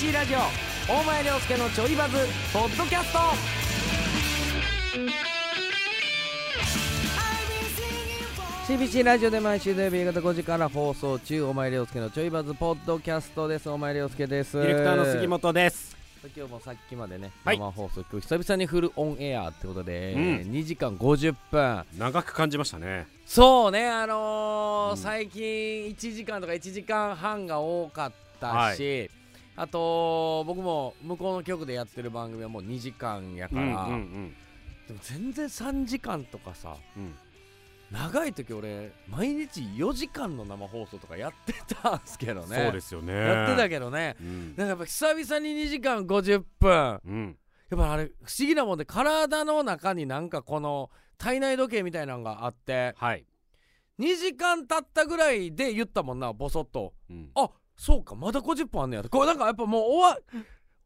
CBC ラジオ大前涼介のちょいバズポッドキャスト。CBC ラジオで毎週土曜日夕方5時から放送中お前涼介のちょいバズポッドキャストです。お前涼介です。ディレクターの杉本です。今日もさっきまでね、はい。生放送今日久々にフルオンエアってことで、うん。2時間50分。長く感じましたね。そうねあのーうん。最近1時間とか1時間半が多かったし、あと僕も向こうの局でやってる番組はもう2時間やから、うんうんでも全然3時間とかさうん。うん長い時俺毎日4時間の生放送とかやってたんすけどね。そうですよね。やってたけどね。うん。なんかやっぱ久々に2時間50分。やうん。っぱあれ不思議なもんで体の中になんかこの体内時計みたいなのがあって。はい。2時間経ったぐらいで言ったもんなボソッと。うん。あそうかまだ50分あんねや。これなんかやっぱもう終わ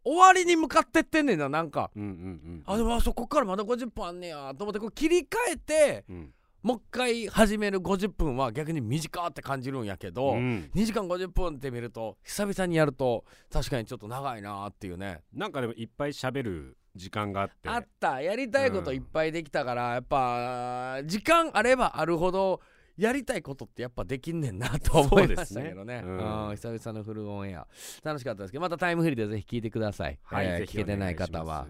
終わりに向かってってんねんななんか。うんうんうんあでもあそこからまだ50分あんねやと思ってこう切り替えてうん。もう一回始める50分は逆に短って感じるんやけど、うん。2時間50分って見ると久々にやると確かにちょっと長いなっていうね。なんかでもいっぱい喋る時間があって。あった。やりたいこといっぱいできたから、やっぱ時間あればあるほどやりたいことってやっぱできんねんなと思いましたけどね。ねうんうん。久々のフルオンエア楽しかったですけどまたタイムフリーでぜひ聞いてください、はい、えー聞けてない方は。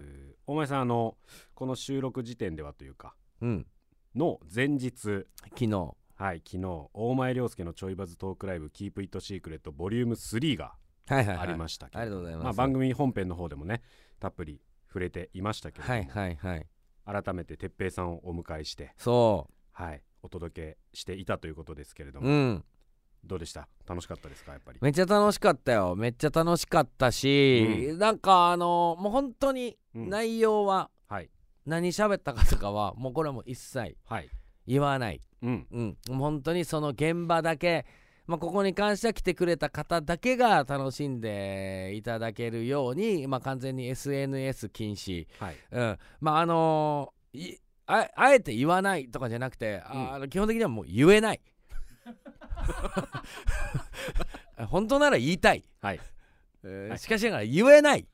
大前さんあのこの収録時点ではというかうん。の前日。昨日。はい昨日大前涼介のちょいバズトークライブキープイットシークレットボリューム3がはいはい、はい、ありましたけど、ありがとうございます、まあ、番組本編の方でもねたっぷり触れていましたけれども、はいはいはい。改めて哲平さんをお迎えして、そはい、お届けしていたということですけれどうも、うん。どうでした？楽しかったですか？やっぱり。めっちゃ楽しかったよ。めっちゃ楽しかったし、なんかあのもう本当にうん。内容ははい。何喋ったかとかはもうこれはもう一切はい。言わない。うん。うん、もう本当にその現場だけ、まあ、ここに関しては来てくれた方だけが楽しんでいただけるように、まあ、完全に SNS 禁止、はい。うん、まああのーいああえて言わないとかじゃなくて、うん。あの基本的にはもう言えない。本当なら言いたい、はい。えーはい。しかしながら言えない。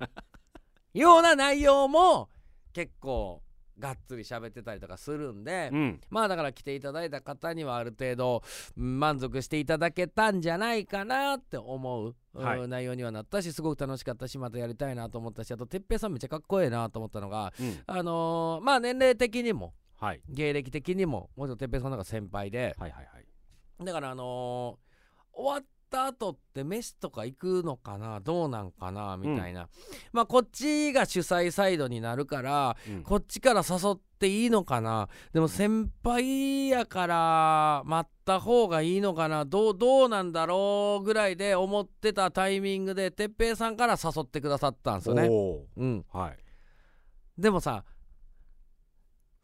ような内容も結構がっつり喋ってたりとかするんで、うん。まあだから来ていただいた方にはある程度うん満足していただけたんじゃないかなって思う、はい。うん内容にはなったしすごく楽しかったしまたやりたいなと思ったしあと哲平さんめっちゃかっこええなと思ったのがうん。あのーまあ年齢的にもはい。芸歴的にももちろん哲平さんの方が先輩ではいはいはい。だからあのー終わった後って飯とか行くのかな？どうなんかな？みたいな、まあこっちが主催サイドになるからうん。こっちから誘っていいのかな？でも先輩やから待った方がいいのかな？どうどうなんだろうぐらいで思ってたタイミングで哲平さんから誘ってくださったんですよね。おうん、ーはい。でもさ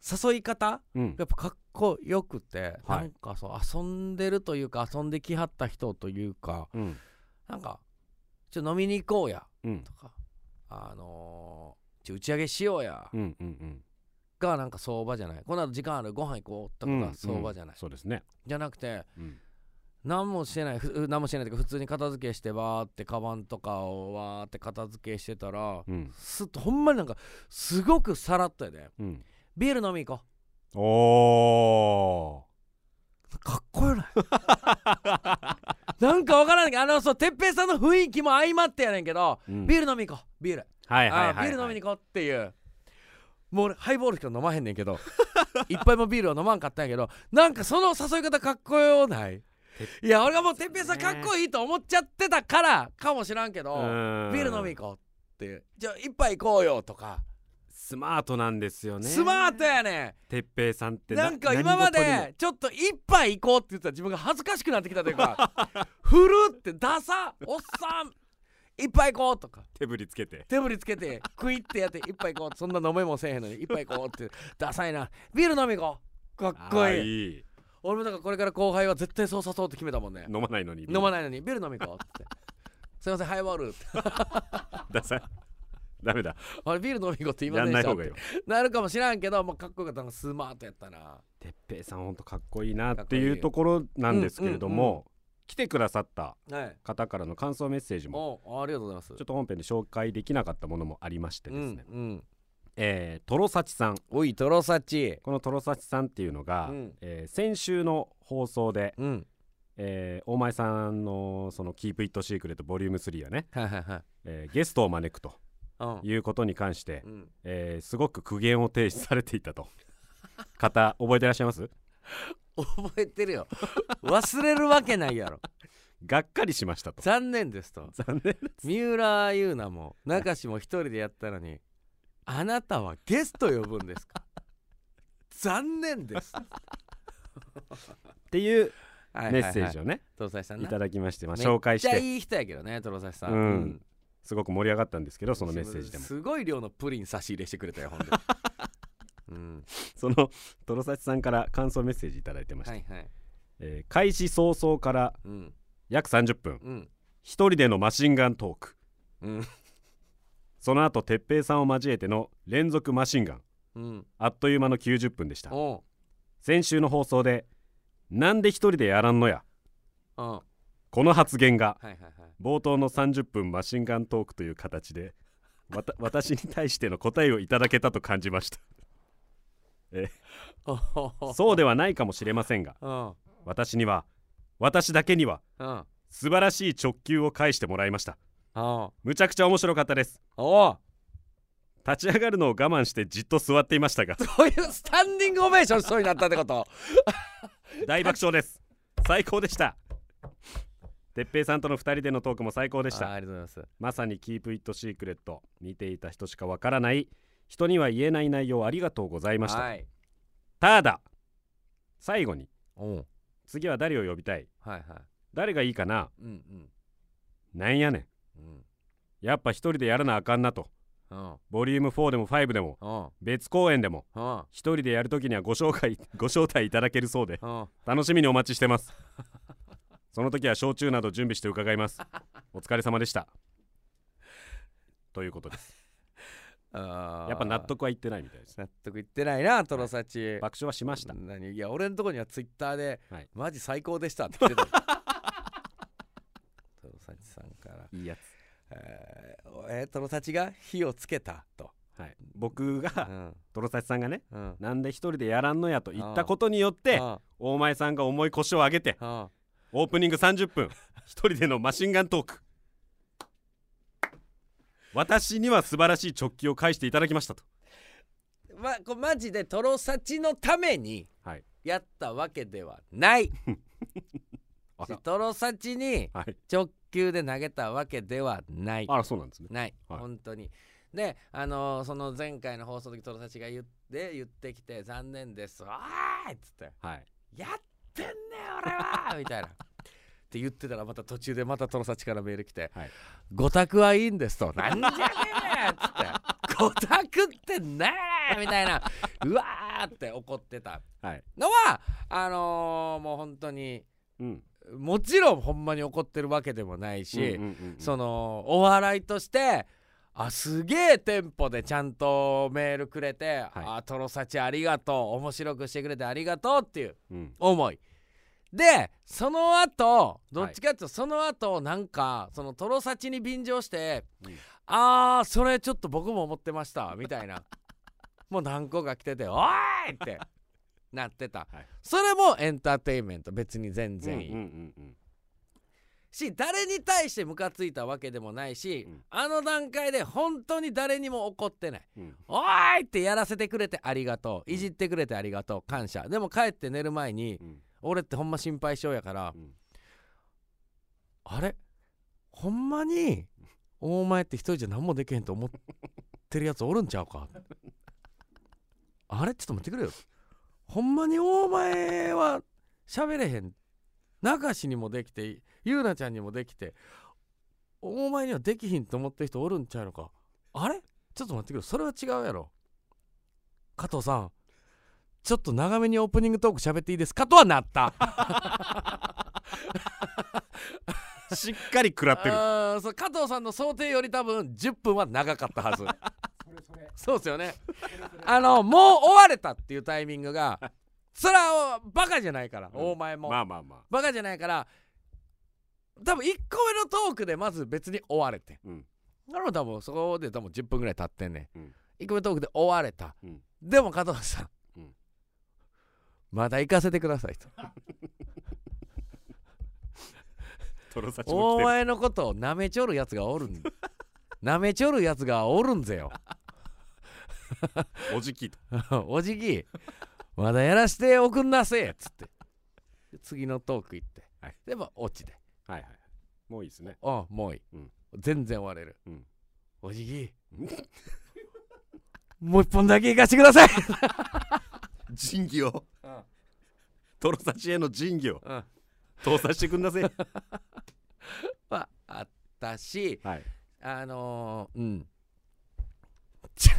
誘い方？うん。やっぱかっこよくて、はい。なんかそう遊んでるというか遊んできはった人というかうん。なんかちょっと飲みに行こうや。うん。とかあのーちょ打ち上げしようや。うんうんうん。がなんか相場じゃない。この後時間あるご飯行こうとかが相場じゃない、そうですね。じゃなくてうん。何もしてないふ何もしてないというか普通に片付けしてバーってカバンとかをわーって片付けしてたらうん。すっとほんまになんかすごくさらっとやで。うんビール飲み行こおうかっこよない？なんかわからんけどあのそう哲平さんの雰囲気も相まってやねんけど、ー、うん。ビール飲み行こう。ビール、はいはいはい、ビール飲みに行こうっていう。もう俺ハイボールしか飲まへんねんけど 一杯もビールを飲まんかったんやけどなんかその誘い方かっこよない？いや俺がもう哲平さんかっこいいと思っちゃってたからかもしらんけどビール飲み行こうっていう。じゃあ一杯行こうよとか、スマートなんですよね。スマートやね哲平さんってんなんか今までちょっと一杯行こうって言ってた自分が恥ずかしくなってきたというか 振るってダサおっさん一杯行こうとか。手振りつけて。手振りつけてクイってやって一杯行こう。そんな飲めもせえへんのに一杯行こうって。ダサいな。ビール飲み行こう。かっこあいい。俺もだからこれから後輩は絶対そう誘おうって決めたもんね。飲まないのに飲まないのにビール飲み行こうって。すいませんハイボールって。ダサい ダメだ。あれビール飲み行こうって言いまやせんない方がいいよ。なるかもしらんけど、まあ、かっこよかったのがスマートやったな。哲平さんほんとかっこいいなかっていうところなんですけれども、来てくださったはい方からの感想メッセージもおありがとうございます。ちょっと本編で紹介できなかったものもありましてですね、うんうん。えートロサチさん。おいトロサチ。このトロサチさんっていうのが、うん。えー先週の放送で、うん。えー大前さんのその「Keep It Secret ボリューム3はね、はいはいはい。えーゲストを招くと。うんいうことに関して、うん。えーすごく苦言を呈されていたと。方覚えてらっしゃいます？覚えてるよ。忘れるわけないやろ。がっかりしましたと。残念ですと。残念三浦優奈も中志も一人でやったのにあなたはゲスト呼ぶんですか？残念です。っていうメッセージををね、トロサチさんな。いただきまして、まあ、紹介して。めっちゃいい人やけどねトロサチさん、うんすごく盛り上がったんですけどそのメッセージでも。すごい量のプリン差し入れしてくれたよほんでうん。そのトロサチさんから感想メッセージいただいてました、はいはい。えー開始早々からうん。約30分うん。一人でのマシンガントーク。うん。その後哲平さんを交えての連続マシンガン。うん。あっという間の90分でした。先週の放送で「なんで一人でやらんのや。うん。は」この発言が冒頭の30分マシンガントークという形でわた 私に対しての答えをいただけたと感じました。ほほほそうではないかもしれませんがうん。私には私だけにはうん。素晴らしい直球を返してもらいました。うん。むちゃくちゃ面白かったです。立ち上がるのを我慢してじっと座っていましたが そういうスタンディングオベーションしそうになったってこと。大爆笑です。最高でした哲平さんとの2人でのトークも最高でした。あありがとうございます。まさにキープイットシークレット。見ていた人しかわからない人には言えない内容ありがとうございました、はい。ただ最後におう。次は誰を呼びたい？はいはい。誰がいいかな？うんうん。なんやねん。うん。やっぱ一人でやらなあかんなと。うん。ボリューム4でも5でもうん。別公演でもうん。一人でやるときにはご紹介ご招待いただけるそうで。うん。楽しみにお待ちしてますその時は焼酎など準備して伺います。お疲れ様でした。ということです。やっぱ納得はいってないみたいです。納得いってないなトロサチ。爆笑はしました。何？いや俺のとこにはツイッターで、はい。マジ最高でしたって来てた トロサチさんから。いいやつ。えーえートロサチが火をつけたと、はい。僕うがん。トロサチさんがねうん。なんで一人でやらんのやと言ったことによってうん。大前さんが重い腰を上げてうんオープニング30分。一人でのマシンガントーク。私には素晴らしい直球を返していただきましたと。まこれマジでトロサチのためにはい。やったわけではない。あら。トロサチにはい。直球で投げたわけではない。あらそうなんですね。ない、はい。本当に。であのーその前回の放送の時トロサチが言って言ってきて残念です。わーいっつって。はい。やってんね俺は！みたいな。って言ってたらまた途中でまたトロサチからメール来てはい「ご託はいいんです」と「なんじゃねえ!」っつって 「ご託ってねえ!」みたいな。うわーって怒ってた。はい。のはあのーもう本当にうん。もちろんほんまに怒ってるわけでもないし、そのお笑いとしてあすげえテンポでちゃんとメールくれて「あトロサチありがとう。面白くしてくれてありがとう」っていううん。思いでその後どっちかっていうとその後なんかそのトロサチに便乗してうん「あーそれちょっと僕も思ってました」みたいな。もう何個か来てて「おーい!」ってなってた、はい。それもエンターテインメント別に全然いい、うんうんうんうん。し誰に対してムカついたわけでもないし、うん。あの段階で本当に誰にも怒ってない。うん「おーい!」ってやらせてくれてありがとう。いじってくれてありがとう。感謝。でも帰って寝る前にうん俺ってほんま心配性やから、うん。あれ？ほんまにお前って一人じゃ何もできへんと思ってるやつおるんちゃうか？あれ？ちょっと待ってくれよ。ほんまにお前は喋れへん。中志にもできてゆうなちゃんにもできてお前にはできひんと思ってる人おるんちゃうのか？あれ？ちょっと待ってくれそれは違うやろ。加藤さんちょっと長めにオープニングトーク喋っていいですか？とはなった。しっかり食らってる。そう加藤さんの想定より多分10分は長かったはず。そうですよね。あのもう終われたっていうタイミングがそれはバカじゃないから、うん。大前も、まあまあまバカじゃないから多分1個目のトークでまず別に終われて。うん。なの多分そこで多分10分ぐらい経ってんね、うん。ん、1個目トークで終われた、うん。でも加藤さんまだ行かせてくださいと。お前のことをなめちょるやつがおるん。なめちょるやつがおるんぜよ。おじきと。おじき。まだやらしておくんなせえっつって。で次のトーク行って、はい。でもオチで。はいはいもういいですね。あもういい、うん。全然終われる、うん。おじき。うんもう一本だけ行かしてください、仁義を。トロサチへの仁義を。うん。通させてくんなせい。はあったしはい。あのー、うん。じ ゃ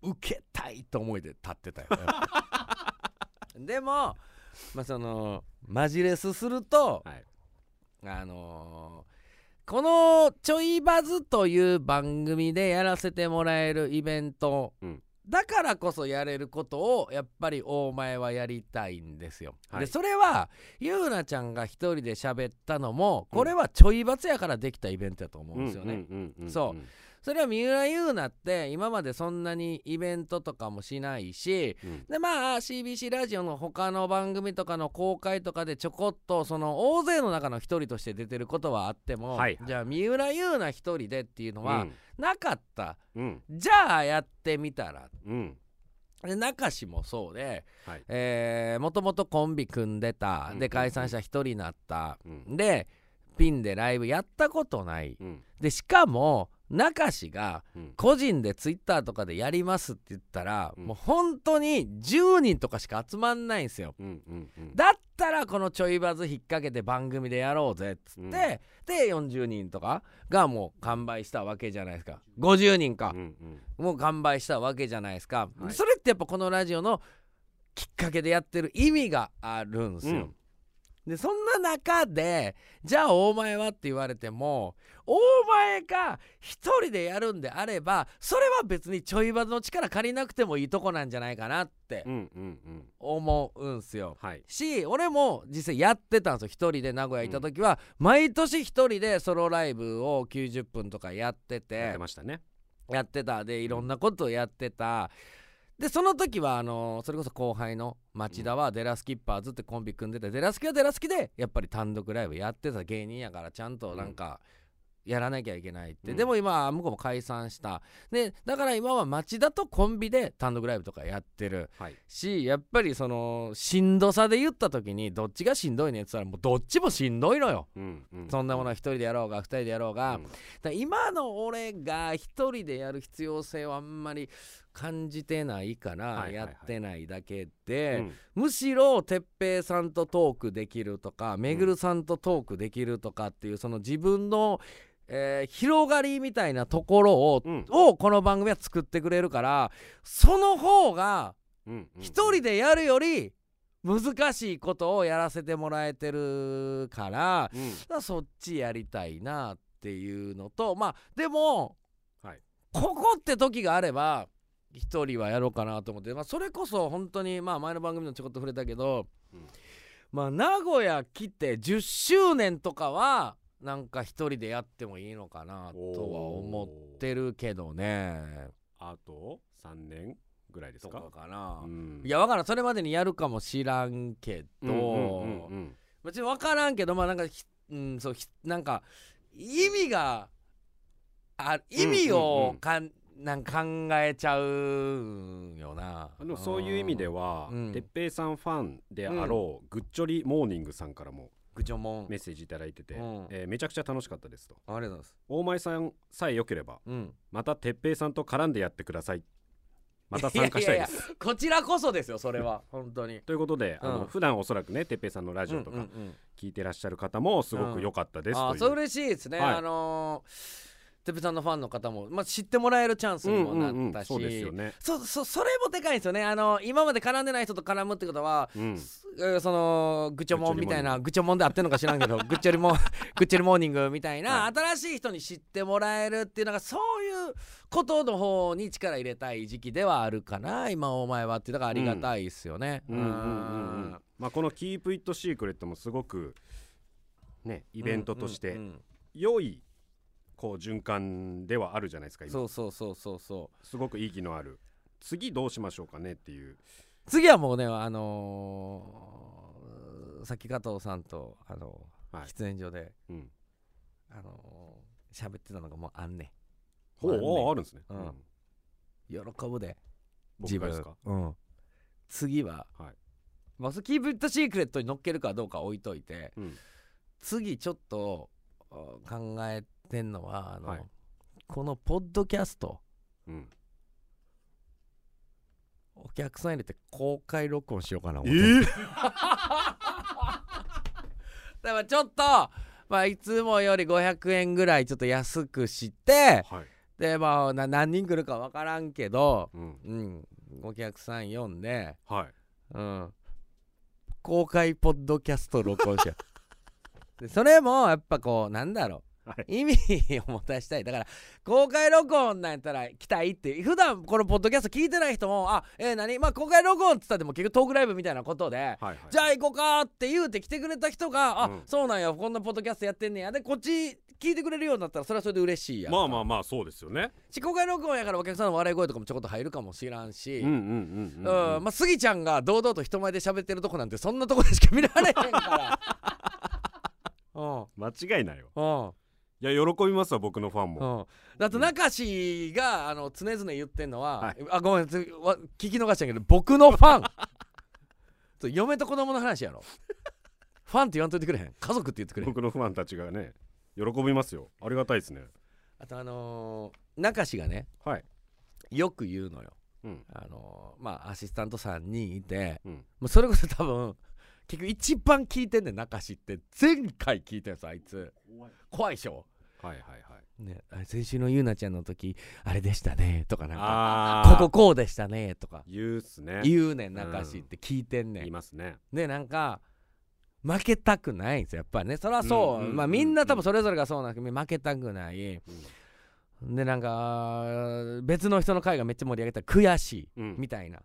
受けたいと思いで立ってたよ。でもまあそのマジレスすると、はい。あのーこの「ちょいバズ」という番組でやらせてもらえるイベント、うんだからこそやれることをやっぱり大前はやりたいんですよ。はいでそれはゆうなちゃんが一人で喋ったのもこれはちょいバズやからできたイベントやと思うんですよね。そうそれは三浦優奈って今までそんなにイベントとかもしないしうん。でまあ CBC ラジオの他の番組とかの公開とかでちょこっとその大勢の中の一人として出てることはあっても、はいはい。じゃあ三浦優奈一人でっていうのはなかった、うん。じゃあやってみたら。うん。で中志もそうで、はい。えーもともとコンビ組んでた。うん。で解散した一人になった、うん。でピンでライブやったことない。うん。でしかも中志がうん。個人でツイッターとかでやりますって言ったら、うん。もう本当に10人とかしか集まんないんですよ。うんうんうん。だったらこのちょいバズ引っ掛けて番組でやろうぜっつって、うん。で40人とかがもう完売したわけじゃないですか。50人かう、ん。うんもう完売したわけじゃないですか、はい。それってやっぱこのラジオのきっかけでやってる意味があるんですよ、うんでそんな中でじゃあ大前はって言われても大前が一人でやるんであればそれは別にちょいバズの力借りなくてもいいとこなんじゃないかなってうんうんうん。思うんすよ。はい。し俺も実際やってたんですよ。一人で名古屋行った時は、毎年一人でソロライブを90分とかやってやっててましたね。やってた。でいろんなことをやってたでその時はあのそれこそ後輩の町田はデラスキッパーズってコンビ組んでてデラスキはデラスキでやっぱり単独ライブやってた芸人やからちゃんとなんかやらなきゃいけないって、うん。でも今は向こうも解散した。でだから今は町田とコンビで単独ライブとかやってるはい。しやっぱりそのしんどさで言った時にどっちがしんどいねって言ったらもうどっちもしんどいのよ。うんうんそんなものは一人でやろうが二人でやろうが、うん。今の俺が一人でやる必要性はあんまり感じてないからやってないだけで、うん。むしろ哲平さんとトークできるとかめぐるさんとトークできるとかっていうその自分の、えー広がりみたいなところを,、うん。をこの番組は作ってくれるからその方が一人でやるより難しいことをやらせてもらえてるからうん。らそっちやりたいなっていうのとまあでも、はい。ここって時があれば一人はやろうかなと思って、まあ、それこそ本当にまあ前の番組でもちょこっと触れたけど、うん。まあ名古屋来て10周年とかはなんか一人でやってもいいのかなとは思ってるけどね。あと3年ぐらいですとかかかな、うん。いやわからん。それまでにやるかもしらんけど、うんうんうんうん。別に分からんけどまあなんかひうんそうひなんか意味があ意味をかん、なんか考えちゃうんよな。あのそういう意味ではうん。哲平さんファンであろうグッチョリモーニングさんからもぐちょもんメッセージいただいててうん。えーめちゃくちゃ楽しかったですと。ありがとうございます。大前さんさえ良ければうん。また哲平さんと絡んでやってください。また参加したいです。こちらこそですよそれは。本当に。ということで、あうん。の普段おそらくね哲平さんのラジオとかうんうんうん聞いてらっしゃる方もすごく良かったですう、あーそれ嬉しいですね、はい。あのーてっぺさんのファンの方も、まあ、知ってもらえるチャンスにもなったし、そうですよね、そそそれもでかいんですよね。あの今まで絡んでない人と絡むってことは、うん、えーそのグチョモンみたいなグチョモンであってんのか知らんけどグッチョリモングッチョリモーニングみたいな、はい。新しい人に知ってもらえるっていうのがそういうことの方に力入れたい時期ではあるかな今お前はっていうのがありがたいですよね。うんうんうんうん。まあこの「Keep It Secret」もすごくねイベントとしてうんうん。良いこう循環ではあるじゃないですか今。そうそうそうそうそう。すごく意義のある。次どうしましょうかねっていう。次はもうねあのーさっき加藤さんとあのはい。喫煙所でうん。あのー喋ってたのがもうあんねほうあんねおーあるんですね、うん。喜ぶで。僕がですか？うん。次は、はい。まあ、それキープイットシークレットに乗っけるかどうかは置いといてうん。次ちょっとあ考えてんのはあの、はい。このポッドキャストうん。お客さん入れて公開録音しようかな思えって。ー、だからちょっとまあいつもより500円ぐらいちょっと安くしてはい、でまあな何人来るか分からんけどうん、うん。お客さん呼んではい。うん。公開ポッドキャスト録音しよう。でそれもやっぱこうなんだろうはい。意味を持たしたい。だから公開録音なんやったら来たいって普段このポッドキャスト聞いてない人もあえー、何？まあ公開録音って言ったっても結局トークライブみたいなことではいはい。じゃあ行こうかって言うて来てくれた人があ、うん。そうなんやこんなポッドキャストやってんねや。でこっち聞いてくれるようになったらそれはそれで嬉しいやんまあまあまあそうですよね。し公開録音やからお客さんの笑い声とかもちょこっと入るかもしらんし、うんうんうんうん、うんまあ、スギちゃんが堂々と人前で喋ってるとこなんてそんなとこでしか見られへんから。うん。間違いないよ。うんいや喜びますわ僕のファンも、うん、だと中志があの常々言ってんのは、はい。あごめん聞き逃したけど僕のファン。嫁と子供の話やろ。ファンって言わんといてくれへん。家族って言ってくれへん。僕のファンたちがね喜びますよ。ありがたいですね。あとあのー中志がねはい。よく言うのよ。うん。あのーまあアシスタント3人いてうん。もうそれこそ多分結局一番聞いてんねん中志って。前回聞いたやつあいつ。怖い。でしょ？はいはいはい。ね、あ先週のゆうなちゃんの時あれでしたねとかなんか。こここうでしたねとか。言うっすね。言うねん中志って聞いてんねん、言いますね。でなんか負けたくないんですよやっぱりね。それはそう、うんうんまあみんな多分それぞれがそうなんですけど負けたくない。うん。でなんか別の人の会がめっちゃ盛り上げたら悔しいうん。みたいな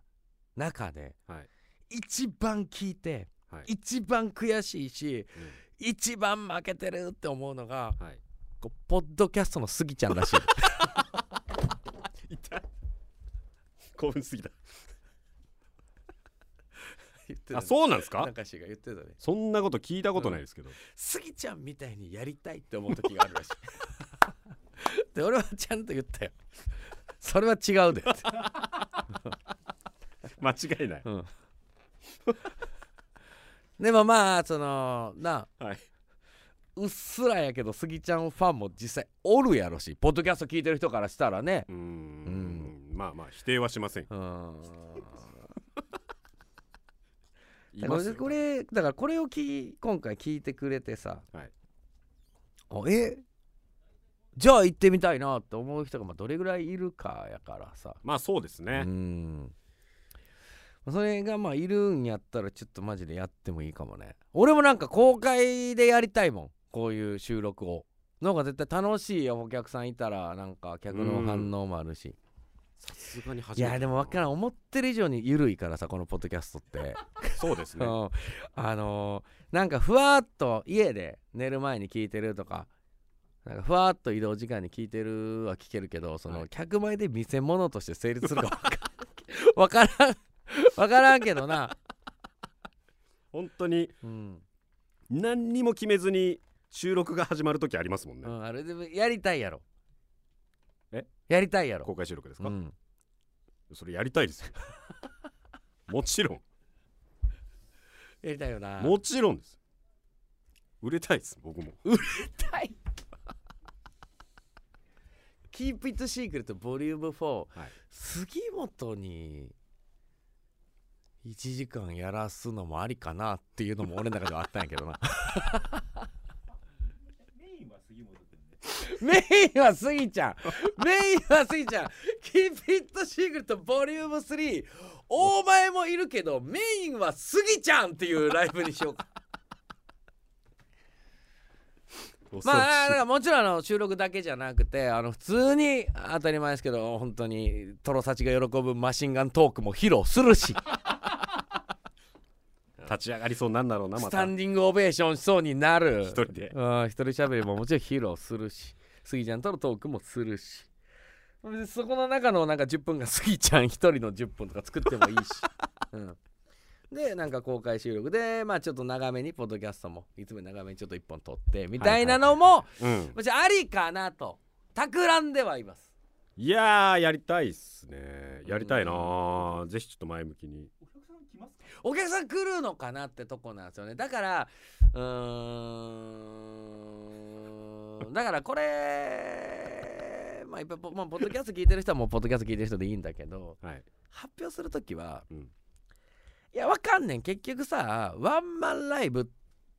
中ではい。一番聞いてはい一番悔しいしうん。一番負けてるって思うのがはい。こうポッドキャストのスギちゃんらしい。痛い。興奮しすぎた。言ってた。あそうなんですか？中志が言ってたね。そんなこと聞いたことないですけど、スギちゃんみたいにやりたいって思う時があるらしい。で俺はちゃんと言ったよ。それは違うで 間違いない。うん、でもまあそのなはい、うっすらやけどスギちゃんファンも実際おるやろしポッドキャスト聞いてる人からしたらね。うーん。まあまあ否定はしません。うん。いますよこれだからこれをき今回聞いてくれてさ、はい。あえ？じゃあ行ってみたいなって思う人がまあどれぐらいいるかやからさ。まあそうですうね、んそれがまあいるんやったらちょっとマジでやってもいいかもね。俺もなんか公開でやりたいもんこういう収録を。なんか絶対楽しいよお客さんいたらなんか客の反応もあるし。さすがに初いめて。やでも分からん思ってる以上に緩いからさこのポッドキャストって。そうですね。うん。あのーなんかふわっと家で寝る前に聞いてるとかなんかふわっと移動時間に聞いてるは聞けるけどその、はい。客前で見せ物として成立するか分 からん 分からんけどな、本当に。うん。何にも決めずに収録が始まる時ありますもんね、うん、あれでもやりたいやろ。え？やりたいやろ。公開収録ですか、うん、それやりたいですよ。もちろん。やりたいよな。もちろんです。売れたいです僕も。たい。Keep It Secret Vol. 4はい。杉本に1時間やらすのもありかなっていうのも俺の中ではあったんやけどな。メインは杉本君でメインはスギちゃん。メインはスギちゃん。Keep It Secret Vol. 3大前もいるけどメインはスギちゃんっていうライブにしようか。まあだからもちろんあの収録だけじゃなくてあの普通に当たり前ですけど本当にトロサチが喜ぶマシンガントークも披露するし、う立ち上がりそうなんだろうなまた。スタンディングオベーションしそうになる。一人で。うん一人喋りももちろん披露するし。スギちゃんとのトークもするし。そこの中のなんか10分がスギちゃん一人の10分とか作ってもいいし、うん、でなんか公開収録でまあちょっと長めにポッドキャストもいつも長めにちょっと1本撮ってみたいなのも、うん。もちろんありかなと企んではいます。いやーやりたいっすね。やりたいなー。ぜひちょっと前向きにお客さん来るのかなってとこなんですよね。だからうーんだからこれまあいっぱいポ,、まあ、ポッドキャスト聞いてる人はもうポッドキャスト聞いてる人でいいんだけどはい。発表する時は、うん。いやわかんねん。結局さワンマンライブ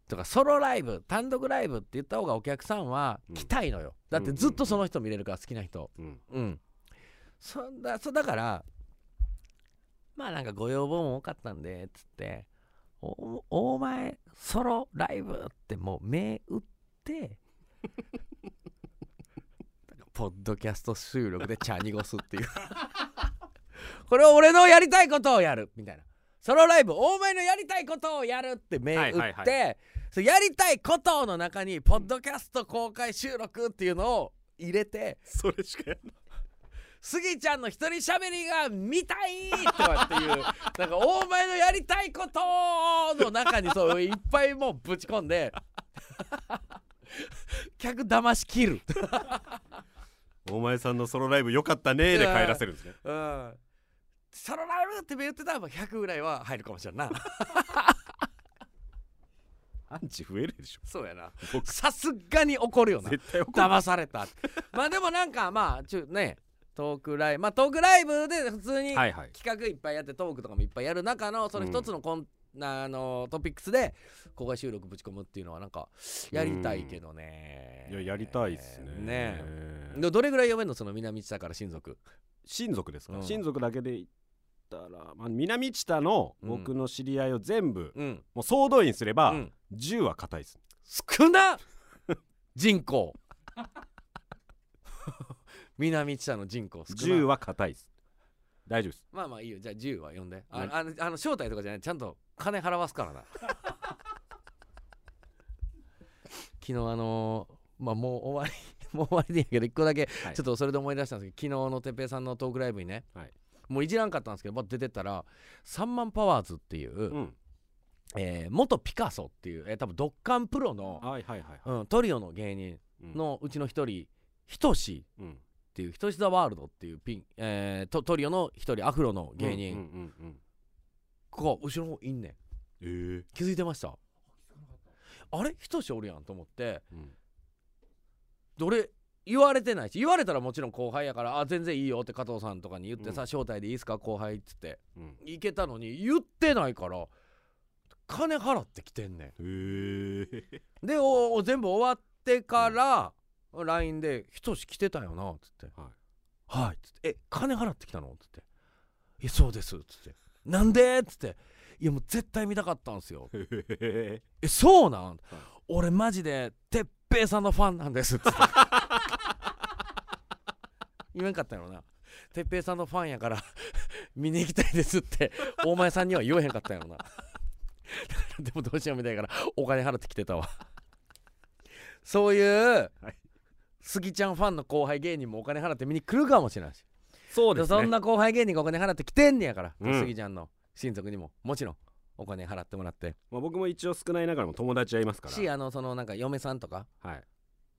とかソロライブ単独ライブって言った方がお客さんは来たいのよ、だってずっとその人見れるから好きな人。うん。うん。そんだそだからまあなんかご要望も多かったんでつっておお前ソロライブってもう目打って ポッドキャスト収録で茶濁すっていう。これを俺のやりたいことをやるみたいな。ソロライブお前のやりたいことをやるって目打って、はいはいはそうやりたいことの中にポッドキャスト公開収録っていうのを入れてそれしかやんないスギちゃんの一人喋りが見たいとかっていうなんかお前のやりたいことの中にそういっぱいもうぶち込んで 客騙し切る、お前さんのソロライブよかったねーで帰らせるんですね。うん、ソロライブって言ってたらまあ100ぐらいは入るかもしれんな。アンチ増えるでしょ。そうやな。僕。さすがに怒るよな。絶対怒る。騙されたまあでもなんかまあちゅねトークライブまあトークライブで普通にはいはい。企画いっぱいやってトークとかもいっぱいやる中のその一つのコン、あのトピックスで公開収録ぶち込むっていうのはなんかやりたいけどね。いややりたいっすね。ね。でどれぐらい読めんのその南知多から親族？親族ですか、うん。親族だけで言ったら、まあ、南知多の僕の知り合いを全部、うん、もう総動員すれば、うん。10は硬いです。少な人口南知多の人口少な10は硬いです。大丈夫です。まあまあいいよ。じゃあ10は呼んで。あ何あのあの招待とかじゃない。ちゃんと金払わすからな。昨日あのーまあもう終わりもう終わりでいいけど一個だけはい。ちょっとそれで思い出したんですけど昨日のてっぺいさんのトークライブにね、はい。もういじらんかったんですけどバッと出てったらサンマンパワーズっていう、うん。えー元ピカソっていう、えー多分ドッカンプロの、はいはいはいうん、トリオの芸人うん。のうちの一人ひとし。うんっていうひとしザワールドっていうピン、えートトリオの一人アフロの芸人、うんうんうんうんここ後ろの方いんねん。え。ー気づいてました。あれ？ひとしおるやんと思って。うん。どれ言われてないし。言われたらもちろん後輩やからあ全然いいよって加藤さんとかに言ってさ、うん。招待でいいですか後輩っつって。うん。行けたのに言ってないから金払ってきてんねん。でおお全部終わってから、LINE で「ひとし来てたよな」っつって。はい「はい」っつって「え金払ってきたの?」っつって「えそうです」っつって「なんで?」っつって「いやもう絶対見たかったんすよ」へええそうなん、俺マジで哲平さんのファンなんですっつって。言わんかったよな哲平さんのファンやから 見に行きたいですって大前さんには言わへんかったんやろな。でもどうしようみたいからお金払ってきてたわ。そういう、はいスギちゃんファンの後輩芸人もお金払って見に来るかもしれないし。そうですね。そんな後輩芸人がお金払ってきてんねやから、うん。スギちゃんの親族にももちろんお金払ってもらって。まあ、僕も一応少ないながらも友達はいますから。しあのそのなんか嫁さんとかはい。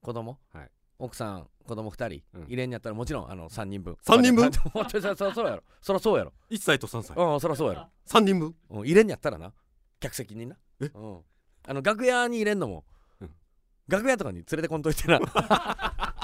子供、はい。奥さん子供2人、うん。入れんやったらもちろんあの3人分。三人分？そそそうやろ。そらそうやろ。1歳と3歳。うんそらそうや3人分？ろ、うん、入れんやったらな客席にな。え？うん、あの楽屋に入れんのも、うん楽屋とかに連れてこんといてな。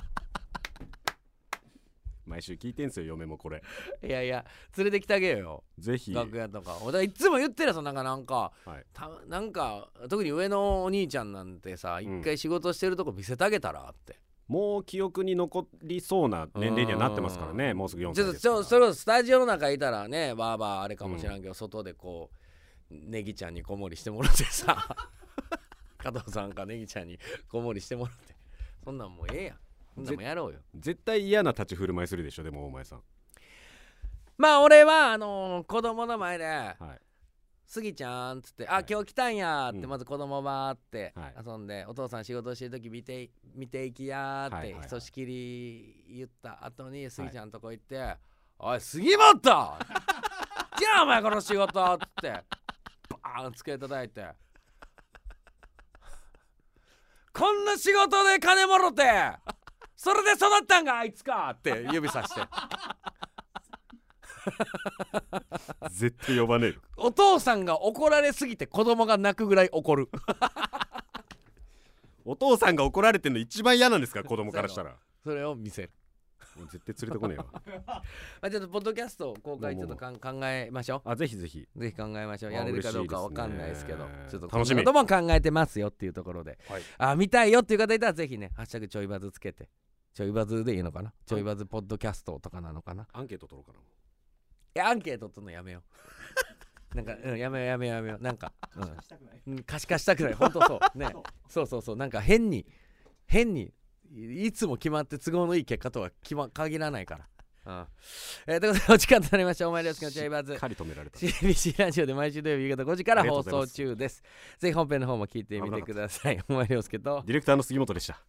毎週聞いてんすよ嫁もこれ。いやいや連れてきてあげよよ。ぜひ。楽屋とか。俺いつも言ってるやつなんかなんか。はい。たなんか特に上のお兄ちゃんなんてさうん。一回仕事してるとこ見せてあげたらって、もう記憶に残りそうな年齢にはなってますからねもうすぐ4ちょっとち歳ですから。ょそれをスタジオの中いたらねバーバーあれかもしれんけど、外でこうネギちゃんに子守りしてもらってさ加藤さんかネギちゃんに子守りしてもらって。そんなんもうええやん。そんなんもやろうよ。絶対嫌な立ち振る舞いするでしょでもお前さん。まあ俺はあのー子供の前ではい。杉ちゃん」っつって「あ、はい。今日来たんや」ってうん。まず子供バーってはい。遊んで、お父さん仕事してる時見て見ていきや」ってはいはいはい。ひとしきり言った後に杉ちゃんとこ行って「おい杉本 じゃあお前この仕事」っつってバーン机叩いて「こんな仕事で金もろて。それで育ったんかあいつか」って指さして。絶対呼ばねえよ。お父さんが怒られすぎて子供が泣くぐらい怒る。お父さんが怒られてんの一番嫌なんですから子供からしたら。それを見せるもう絶対連れてこねえわ。まあ、ちょっとポッドキャスト公開ちょっとかん考えましょあぜひぜひ。うぜひ考えましょう。あやれるかどうかわかんないですけどちょっと楽しみ。ことも考えてますよっていうところで。はい。あ見たいよっていう方いたらぜひね「ハッシュタグちょいバズ」つけて。ちょいバズでいいのかな？ちょいバズポッドキャストとかなのかな？いアンケート取ろうかな。やアンケート取るのやめよう。なんか、うん、やめようやめようやめよう。なんか、したくない。うんうん、可視化したくない。本当そう。ね。そうそうそう。なんか変に変にいいつも決まって都合のいい結果とは決ま限らないから。うんえー、ということで お時間となりました。お前ですけどちょいバズ。しっかり止められた。CBC ラジオで毎週土曜日夕方5時から放送中です。ぜひ本編の方も聞いてみてください。お前涼介とディレクターの杉本でした